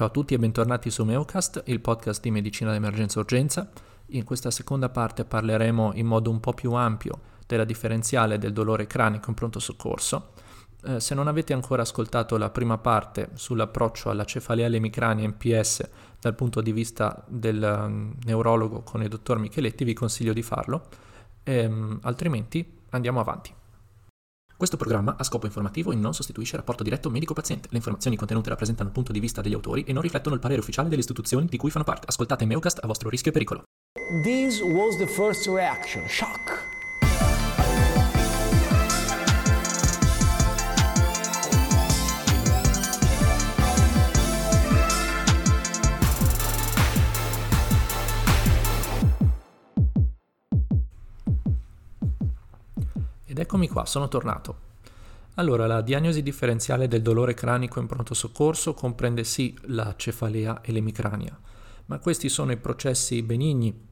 Ciao a tutti e bentornati su Meocast, il podcast di medicina d'emergenza urgenza. In questa seconda parte parleremo in modo un po' più ampio della differenziale del dolore cranico in pronto soccorso. Eh, se non avete ancora ascoltato la prima parte sull'approccio alla cefalea lemicrania MPS dal punto di vista del um, neurologo con il dottor Micheletti, vi consiglio di farlo, ehm, altrimenti andiamo avanti. Questo programma ha scopo informativo e non sostituisce il rapporto diretto medico-paziente. Le informazioni contenute rappresentano il punto di vista degli autori e non riflettono il parere ufficiale delle istituzioni di cui fanno parte. Ascoltate Meocast a vostro rischio e pericolo. This was the first reaction, shock. Ed eccomi qua, sono tornato. Allora, la diagnosi differenziale del dolore cranico in pronto soccorso comprende sì la cefalea e l'emicrania, ma questi sono i processi benigni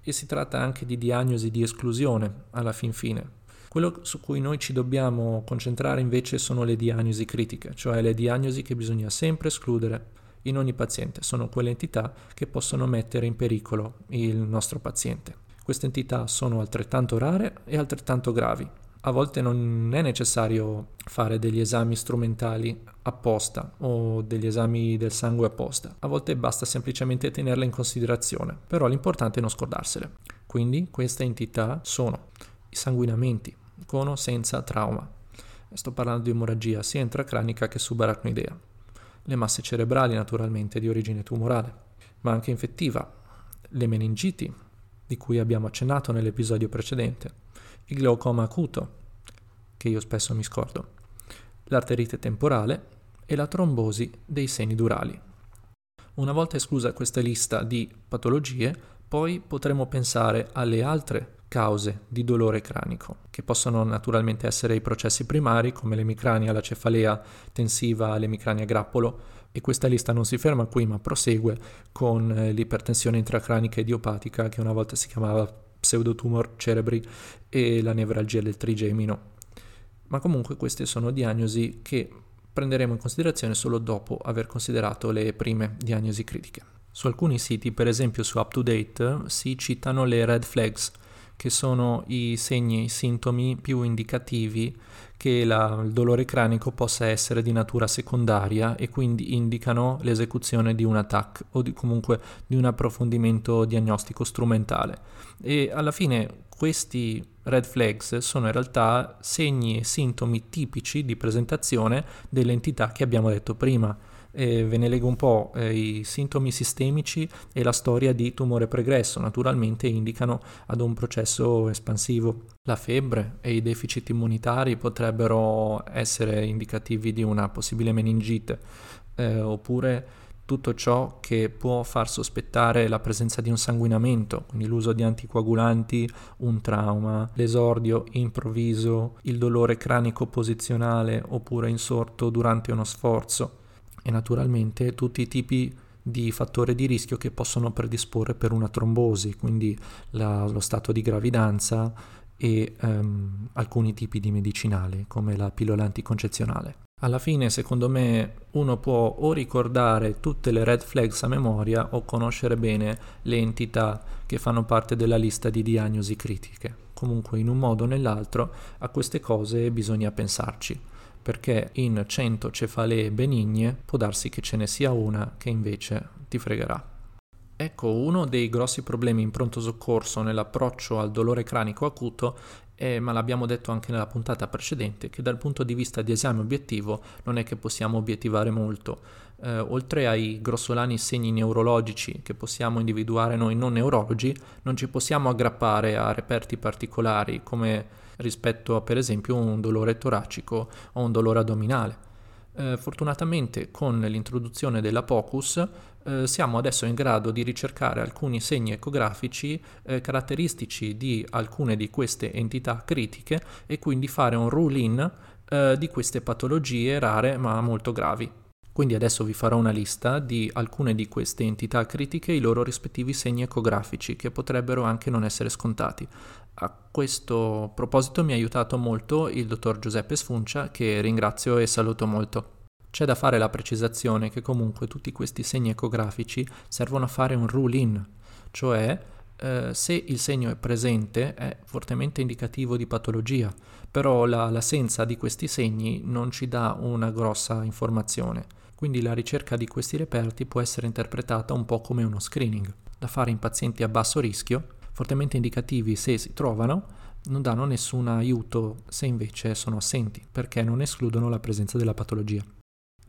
e si tratta anche di diagnosi di esclusione alla fin fine. Quello su cui noi ci dobbiamo concentrare invece sono le diagnosi critiche, cioè le diagnosi che bisogna sempre escludere in ogni paziente. Sono quelle entità che possono mettere in pericolo il nostro paziente. Queste entità sono altrettanto rare e altrettanto gravi. A volte non è necessario fare degli esami strumentali apposta o degli esami del sangue apposta. A volte basta semplicemente tenerle in considerazione, però l'importante è non scordarsele. Quindi queste entità sono i sanguinamenti, con o senza trauma. Sto parlando di emorragia sia intracranica che subaracnoidea. Le masse cerebrali naturalmente di origine tumorale, ma anche infettiva. Le meningiti, di cui abbiamo accennato nell'episodio precedente. Il glaucoma acuto, che io spesso mi scordo. L'arterite temporale e la trombosi dei seni durali. Una volta esclusa questa lista di patologie, poi potremo pensare alle altre cause di dolore cranico, che possono naturalmente essere i processi primari come l'emicrania, la cefalea tensiva, l'emicrania grappolo, e questa lista non si ferma qui ma prosegue con eh, l'ipertensione intracranica idiopatica che una volta si chiamava pseudotumor cerebri e la nevralgia del trigemino. Ma comunque queste sono diagnosi che prenderemo in considerazione solo dopo aver considerato le prime diagnosi critiche. Su alcuni siti, per esempio su UpToDate, si citano le red flags, che sono i segni i sintomi più indicativi che la, il dolore cranico possa essere di natura secondaria e quindi indicano l'esecuzione di un attack o di, comunque di un approfondimento diagnostico strumentale. E alla fine questi red flags sono in realtà segni e sintomi tipici di presentazione delle entità che abbiamo detto prima eh, ve ne leggo un po' eh, i sintomi sistemici e la storia di tumore pregresso, naturalmente indicano ad un processo espansivo. La febbre e i deficit immunitari potrebbero essere indicativi di una possibile meningite, eh, oppure tutto ciò che può far sospettare la presenza di un sanguinamento, quindi l'uso di anticoagulanti, un trauma, l'esordio improvviso, il dolore cranico posizionale oppure insorto durante uno sforzo e naturalmente tutti i tipi di fattori di rischio che possono predisporre per una trombosi, quindi la, lo stato di gravidanza e um, alcuni tipi di medicinali come la pillola anticoncezionale. Alla fine, secondo me, uno può o ricordare tutte le red flags a memoria o conoscere bene le entità che fanno parte della lista di diagnosi critiche. Comunque, in un modo o nell'altro, a queste cose bisogna pensarci perché in 100 cefalee benigne può darsi che ce ne sia una che invece ti fregherà. Ecco, uno dei grossi problemi in pronto soccorso nell'approccio al dolore cranico acuto è, ma l'abbiamo detto anche nella puntata precedente, che dal punto di vista di esame obiettivo non è che possiamo obiettivare molto. Eh, oltre ai grossolani segni neurologici che possiamo individuare noi non neurologi, non ci possiamo aggrappare a reperti particolari come rispetto a per esempio un dolore toracico o un dolore addominale. Eh, fortunatamente con l'introduzione della POCUS eh, siamo adesso in grado di ricercare alcuni segni ecografici eh, caratteristici di alcune di queste entità critiche e quindi fare un rule-in eh, di queste patologie rare ma molto gravi. Quindi adesso vi farò una lista di alcune di queste entità critiche e i loro rispettivi segni ecografici che potrebbero anche non essere scontati. A questo proposito mi ha aiutato molto il dottor Giuseppe Sfuncia che ringrazio e saluto molto. C'è da fare la precisazione che comunque tutti questi segni ecografici servono a fare un rule in, cioè eh, se il segno è presente è fortemente indicativo di patologia, però la, l'assenza di questi segni non ci dà una grossa informazione. Quindi la ricerca di questi reperti può essere interpretata un po' come uno screening, da fare in pazienti a basso rischio, fortemente indicativi se si trovano, non danno nessun aiuto se invece sono assenti, perché non escludono la presenza della patologia.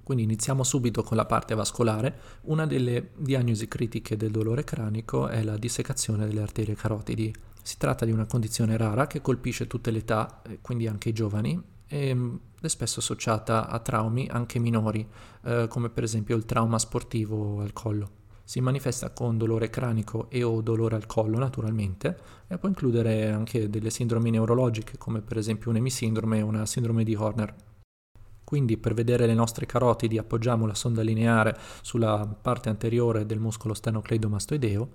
Quindi iniziamo subito con la parte vascolare. Una delle diagnosi critiche del dolore cranico è la dissecazione delle arterie carotidi. Si tratta di una condizione rara che colpisce tutte le età, quindi anche i giovani, e mm, è spesso associata a traumi anche minori, eh, come per esempio il trauma sportivo al collo. Si manifesta con dolore cranico e o dolore al collo naturalmente e può includere anche delle sindromi neurologiche come per esempio un'emisindrome o una sindrome di Horner. Quindi per vedere le nostre carotidi appoggiamo la sonda lineare sulla parte anteriore del muscolo sternocleidomastoideo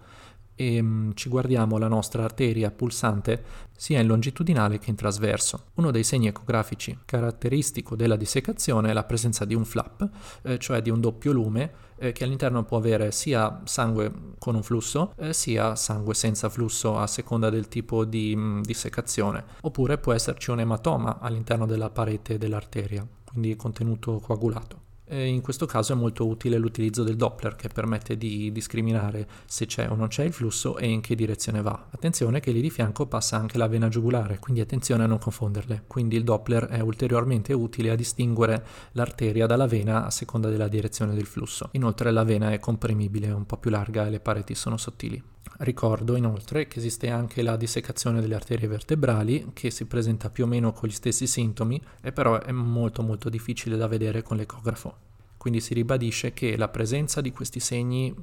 e mm, ci guardiamo la nostra arteria pulsante sia in longitudinale che in trasverso. Uno dei segni ecografici caratteristico della dissecazione è la presenza di un flap, eh, cioè di un doppio lume eh, che all'interno può avere sia sangue con un flusso eh, sia sangue senza flusso a seconda del tipo di mh, mm, dissecazione, oppure può esserci un ematoma all'interno della parete dell'arteria, quindi contenuto coagulato. In questo caso è molto utile l'utilizzo del Doppler che permette di discriminare se c'è o non c'è il flusso e in che direzione va. Attenzione che lì di fianco passa anche la vena giugulare, quindi attenzione a non confonderle. Quindi il Doppler è ulteriormente utile a distinguere l'arteria dalla vena a seconda della direzione del flusso. Inoltre la vena è comprimibile, è un po' più larga e le pareti sono sottili. Ricordo inoltre che esiste anche la dissecazione delle arterie vertebrali che si presenta più o meno con gli stessi sintomi e però è molto molto difficile da vedere con l'ecografo. Quindi si ribadisce che la presenza di questi segni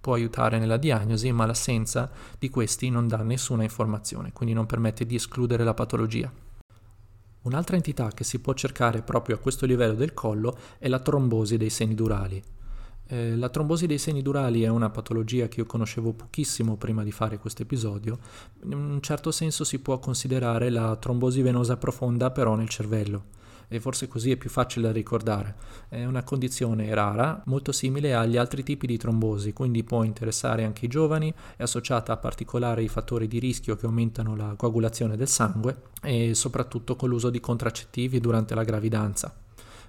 può aiutare nella diagnosi, ma l'assenza di questi non dà nessuna informazione, quindi non permette di escludere la patologia. Un'altra entità che si può cercare proprio a questo livello del collo è la trombosi dei seni durali. Eh, la trombosi dei seni durali è una patologia che io conoscevo pochissimo prima di fare questo episodio. In un certo senso si può considerare la trombosi venosa profonda però nel cervello e forse così è più facile da ricordare. È una condizione rara, molto simile agli altri tipi di trombosi, quindi può interessare anche i giovani, è associata a particolari fattori di rischio che aumentano la coagulazione del sangue e soprattutto con l'uso di contraccettivi durante la gravidanza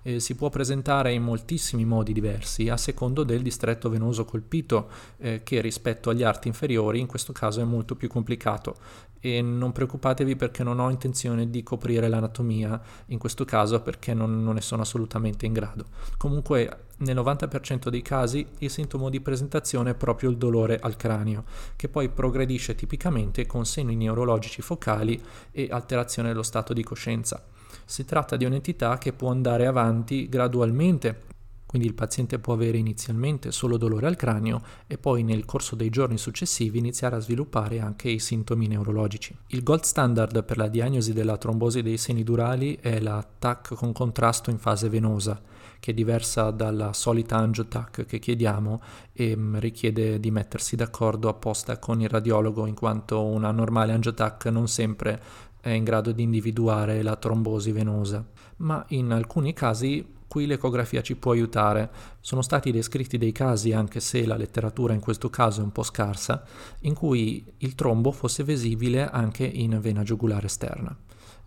eh, si può presentare in moltissimi modi diversi a secondo del distretto venoso colpito eh, che rispetto agli arti inferiori in questo caso è molto più complicato e non preoccupatevi perché non ho intenzione di coprire l'anatomia in questo caso perché non, non ne sono assolutamente in grado. Comunque nel 90% dei casi il sintomo di presentazione è proprio il dolore al cranio, che poi progredisce tipicamente con segni neurologici focali e alterazione dello stato di coscienza. Si tratta di un'entità che può andare avanti gradualmente, quindi il paziente può avere inizialmente solo dolore al cranio e poi nel corso dei giorni successivi iniziare a sviluppare anche i sintomi neurologici. Il gold standard per la diagnosi della trombosi dei seni durali è la TAC con contrasto in fase venosa, che è diversa dalla solita angiotac che chiediamo e mm, richiede di mettersi d'accordo apposta con il radiologo in quanto una normale angiotac non sempre è in grado di individuare la trombosi venosa, ma in alcuni casi qui l'ecografia ci può aiutare. Sono stati descritti dei casi, anche se la letteratura in questo caso è un po' scarsa, in cui il trombo fosse visibile anche in vena giugulare esterna.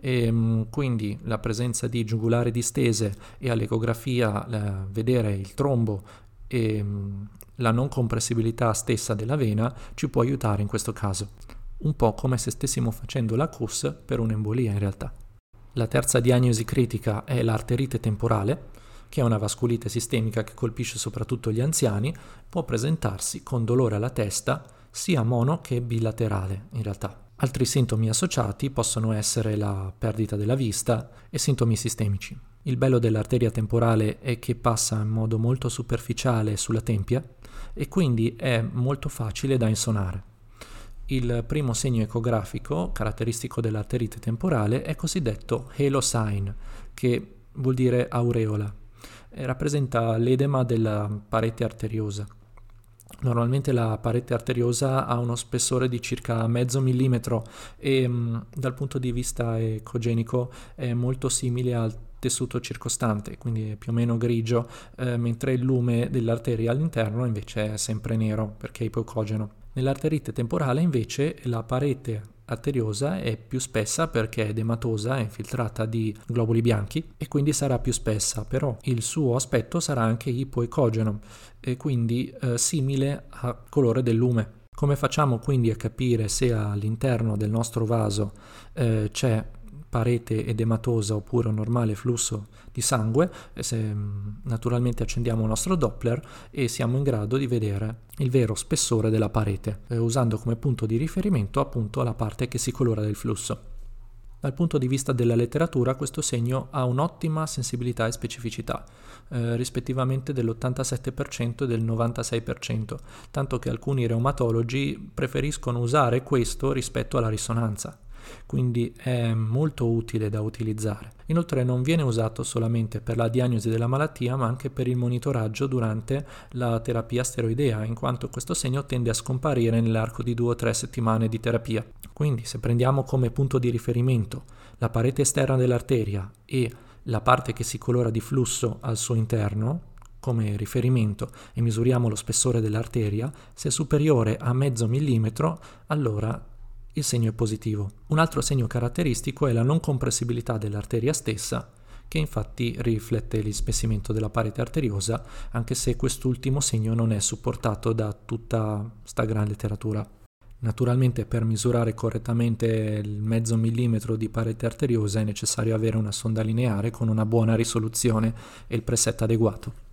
E, ehm, quindi la presenza di giugulare distese e all'ecografia la, vedere il trombo e mm, la non compressibilità stessa della vena ci può aiutare in questo caso un po' come se stessimo facendo la CUS per un'embolia in realtà. La terza diagnosi critica è l'arterite temporale, che è una vasculite sistemica che colpisce soprattutto gli anziani, può presentarsi con dolore alla testa sia mono che bilaterale in realtà. Altri sintomi associati possono essere la perdita della vista e sintomi sistemici. Il bello dell'arteria temporale è che passa in modo molto superficiale sulla tempia e quindi è molto facile da insonare. Il primo segno ecografico, caratteristico dell'arterite temporale, è cosiddetto halo sign, che vuol dire aureola. E rappresenta l'edema della parete arteriosa. Normalmente la parete arteriosa ha uno spessore di circa mezzo millimetro e mm, dal punto di vista ecogenico è molto simile al tessuto circostante, quindi è più o meno grigio, eh, mentre il lume dell'arteria all'interno invece è sempre nero perché è ipocogeno. Nell'arterite temporale invece la parete arteriosa è più spessa perché è edematosa, è infiltrata di globuli bianchi e quindi sarà più spessa, però il suo aspetto sarà anche ipoecogeno e quindi eh, simile al colore del lume. Come facciamo quindi a capire se all'interno del nostro vaso eh, c'è parete edematosa oppure un normale flusso di sangue, se mm, naturalmente accendiamo il nostro Doppler e siamo in grado di vedere il vero spessore della parete, eh, usando come punto di riferimento appunto la parte che si colora del flusso. Dal punto di vista della letteratura questo segno ha un'ottima sensibilità e specificità, eh, rispettivamente dell'87% e del 96%, tanto che alcuni reumatologi preferiscono usare questo rispetto alla risonanza quindi è molto utile da utilizzare. Inoltre non viene usato solamente per la diagnosi della malattia, ma anche per il monitoraggio durante la terapia steroidea, in quanto questo segno tende a scomparire nell'arco di due o tre settimane di terapia. Quindi se prendiamo come punto di riferimento la parete esterna dell'arteria e la parte che si colora di flusso al suo interno, come riferimento e misuriamo lo spessore dell'arteria, se è superiore a mezzo millimetro, allora il segno è positivo. Un altro segno caratteristico è la non compressibilità dell'arteria stessa, che infatti riflette l'ispessimento della parete arteriosa, anche se quest'ultimo segno non è supportato da tutta sta gran letteratura. Naturalmente per misurare correttamente il mezzo millimetro di parete arteriosa è necessario avere una sonda lineare con una buona risoluzione e il preset adeguato.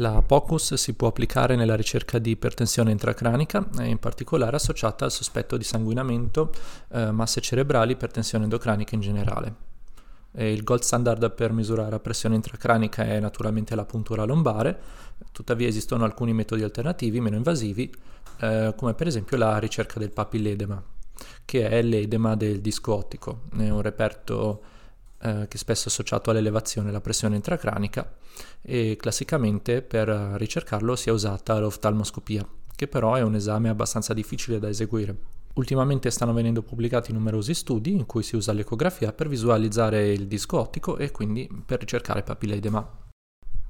La POCUS si può applicare nella ricerca di ipertensione intracranica e in particolare associata al sospetto di sanguinamento, eh, masse cerebrali, ipertensione endocranica in generale. E il gold standard per misurare la pressione intracranica è naturalmente la puntura lombare, tuttavia esistono alcuni metodi alternativi meno invasivi, eh, come per esempio la ricerca del papilledema, che è l'edema del disco ottico, è un reperto eh, che spesso è associato all'elevazione della pressione intracranica e classicamente per ricercarlo si è usata l'oftalmoscopia, che però è un esame abbastanza difficile da eseguire. Ultimamente stanno venendo pubblicati numerosi studi in cui si usa l'ecografia per visualizzare il disco ottico e quindi per ricercare papille edema.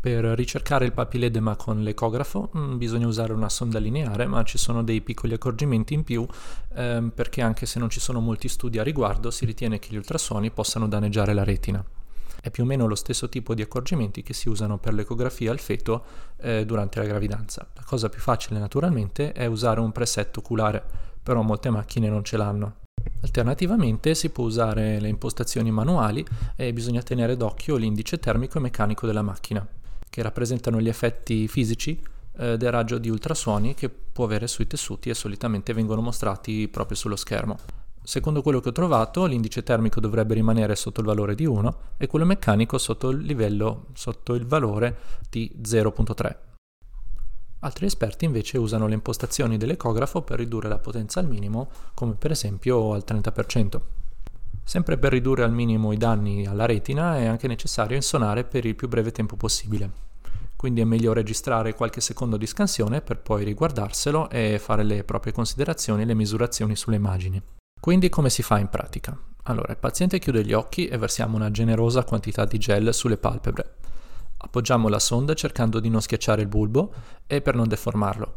Per ricercare il papilledema con l'ecografo mm, bisogna usare una sonda lineare, ma ci sono dei piccoli accorgimenti in più ehm, perché anche se non ci sono molti studi a riguardo si ritiene che gli ultrasuoni possano danneggiare la retina. È più o meno lo stesso tipo di accorgimenti che si usano per l'ecografia al feto eh, durante la gravidanza. La cosa più facile naturalmente è usare un preset oculare, però molte macchine non ce l'hanno. Alternativamente si può usare le impostazioni manuali e bisogna tenere d'occhio l'indice termico e meccanico della macchina che rappresentano gli effetti fisici eh, del raggio di ultrasuoni che può avere sui tessuti e solitamente vengono mostrati proprio sullo schermo. Secondo quello che ho trovato, l'indice termico dovrebbe rimanere sotto il valore di 1 e quello meccanico sotto il livello, sotto il valore di 0.3. Altri esperti invece usano le impostazioni dell'ecografo per ridurre la potenza al minimo, come per esempio al 30%. Sempre per ridurre al minimo i danni alla retina è anche necessario insonare per il più breve tempo possibile. Quindi è meglio registrare qualche secondo di scansione per poi riguardarselo e fare le proprie considerazioni e le misurazioni sulle immagini. Quindi come si fa in pratica? Allora, il paziente chiude gli occhi e versiamo una generosa quantità di gel sulle palpebre. Appoggiamo la sonda cercando di non schiacciare il bulbo e per non deformarlo.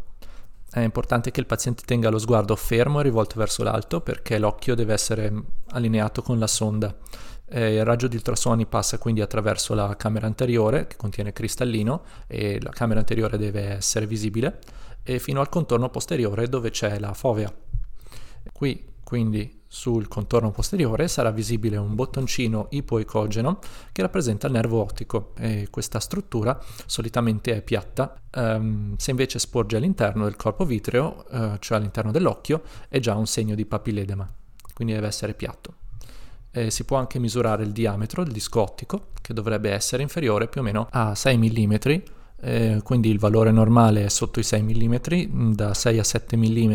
È importante che il paziente tenga lo sguardo fermo e rivolto verso l'alto perché l'occhio deve essere allineato con la sonda. Eh, il raggio di ultrasuoni passa quindi attraverso la camera anteriore che contiene cristallino e la camera anteriore deve essere visibile e fino al contorno posteriore dove c'è la fovea. Qui quindi sul contorno posteriore sarà visibile un bottoncino ipoecogeno che rappresenta il nervo ottico e questa struttura solitamente è piatta, um, se invece sporge all'interno del corpo vitreo, uh, cioè all'interno dell'occhio, è già un segno di papilledema, quindi deve essere piatto. E si può anche misurare il diametro del disco ottico, che dovrebbe essere inferiore più o meno a 6 mm, eh, quindi il valore normale è sotto i 6 mm, da 6 a 7 mm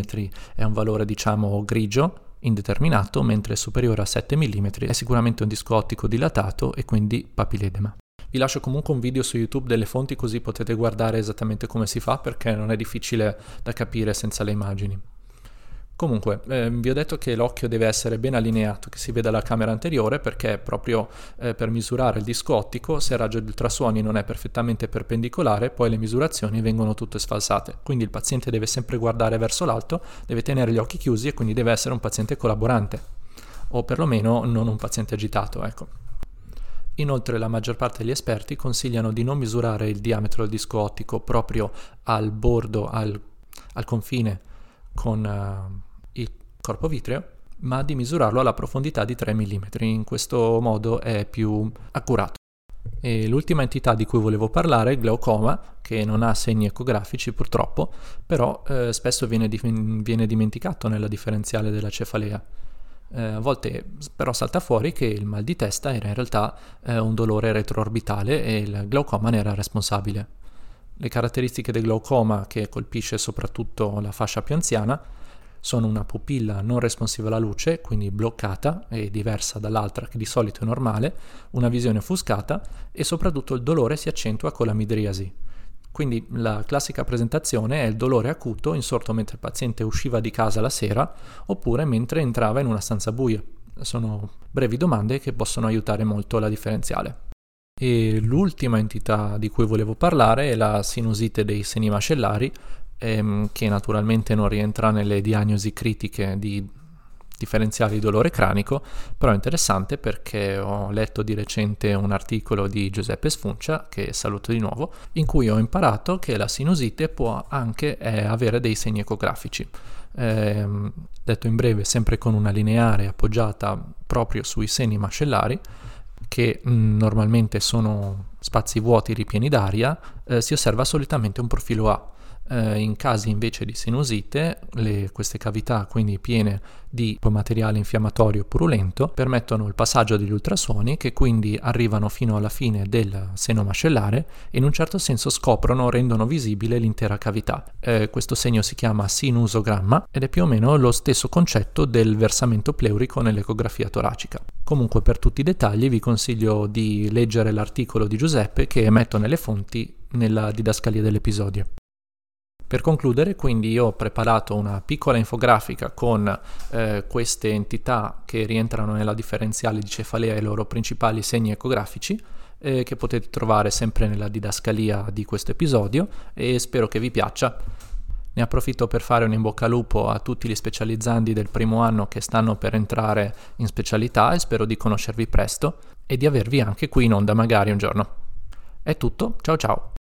è un valore diciamo grigio, indeterminato, mentre superiore a 7 mm è sicuramente un disco ottico dilatato e quindi papilledema. Vi lascio comunque un video su YouTube delle fonti così potete guardare esattamente come si fa perché non è difficile da capire senza le immagini. Comunque, eh, vi ho detto che l'occhio deve essere ben allineato, che si veda la camera anteriore, perché proprio eh, per misurare il disco ottico, se il raggio di ultrasuoni non è perfettamente perpendicolare, poi le misurazioni vengono tutte sfalsate. Quindi il paziente deve sempre guardare verso l'alto, deve tenere gli occhi chiusi e quindi deve essere un paziente collaborante, o perlomeno non un paziente agitato, ecco. Inoltre la maggior parte degli esperti consigliano di non misurare il diametro del disco ottico proprio al bordo, al, al confine con... Uh, corpo vitreo, ma di misurarlo alla profondità di 3 mm. In questo modo è più accurato. E l'ultima entità di cui volevo parlare è il glaucoma, che non ha segni ecografici purtroppo, però eh, spesso viene, di- viene, dimenticato nella differenziale della cefalea. Eh, a volte però salta fuori che il mal di testa era in realtà eh, un dolore retroorbitale e il glaucoma ne era responsabile. Le caratteristiche del glaucoma, che colpisce soprattutto la fascia più anziana, sono una pupilla non responsiva alla luce, quindi bloccata e diversa dall'altra che di solito è normale, una visione offuscata e soprattutto il dolore si accentua con la midriasi. Quindi la classica presentazione è il dolore acuto insorto mentre il paziente usciva di casa la sera oppure mentre entrava in una stanza buia. Sono brevi domande che possono aiutare molto la differenziale. E l'ultima entità di cui volevo parlare è la sinusite dei seni mascellari, ehm, che naturalmente non rientra nelle diagnosi critiche di differenziali di dolore cranico, però è interessante perché ho letto di recente un articolo di Giuseppe Sfuncia, che saluto di nuovo, in cui ho imparato che la sinusite può anche eh, avere dei segni ecografici. Eh, detto in breve, sempre con una lineare appoggiata proprio sui seni mascellari, che mh, mm, normalmente sono spazi vuoti ripieni d'aria, eh, si osserva solitamente un profilo A eh, in casi invece di sinusite, le, queste cavità quindi piene di materiale infiammatorio purulento permettono il passaggio degli ultrasuoni che quindi arrivano fino alla fine del seno mascellare e in un certo senso scoprono, rendono visibile l'intera cavità. Eh, questo segno si chiama sinusogramma ed è più o meno lo stesso concetto del versamento pleurico nell'ecografia toracica. Comunque per tutti i dettagli vi consiglio di leggere l'articolo di Giuseppe che metto nelle fonti nella didascalia dell'episodio. Per concludere, quindi io ho preparato una piccola infografica con eh, queste entità che rientrano nella differenziale di cefalea e i loro principali segni ecografici eh, che potete trovare sempre nella didascalia di questo episodio e spero che vi piaccia. Ne approfitto per fare un in bocca al lupo a tutti gli specializzandi del primo anno che stanno per entrare in specialità e spero di conoscervi presto e di avervi anche qui in onda magari un giorno. È tutto, ciao ciao!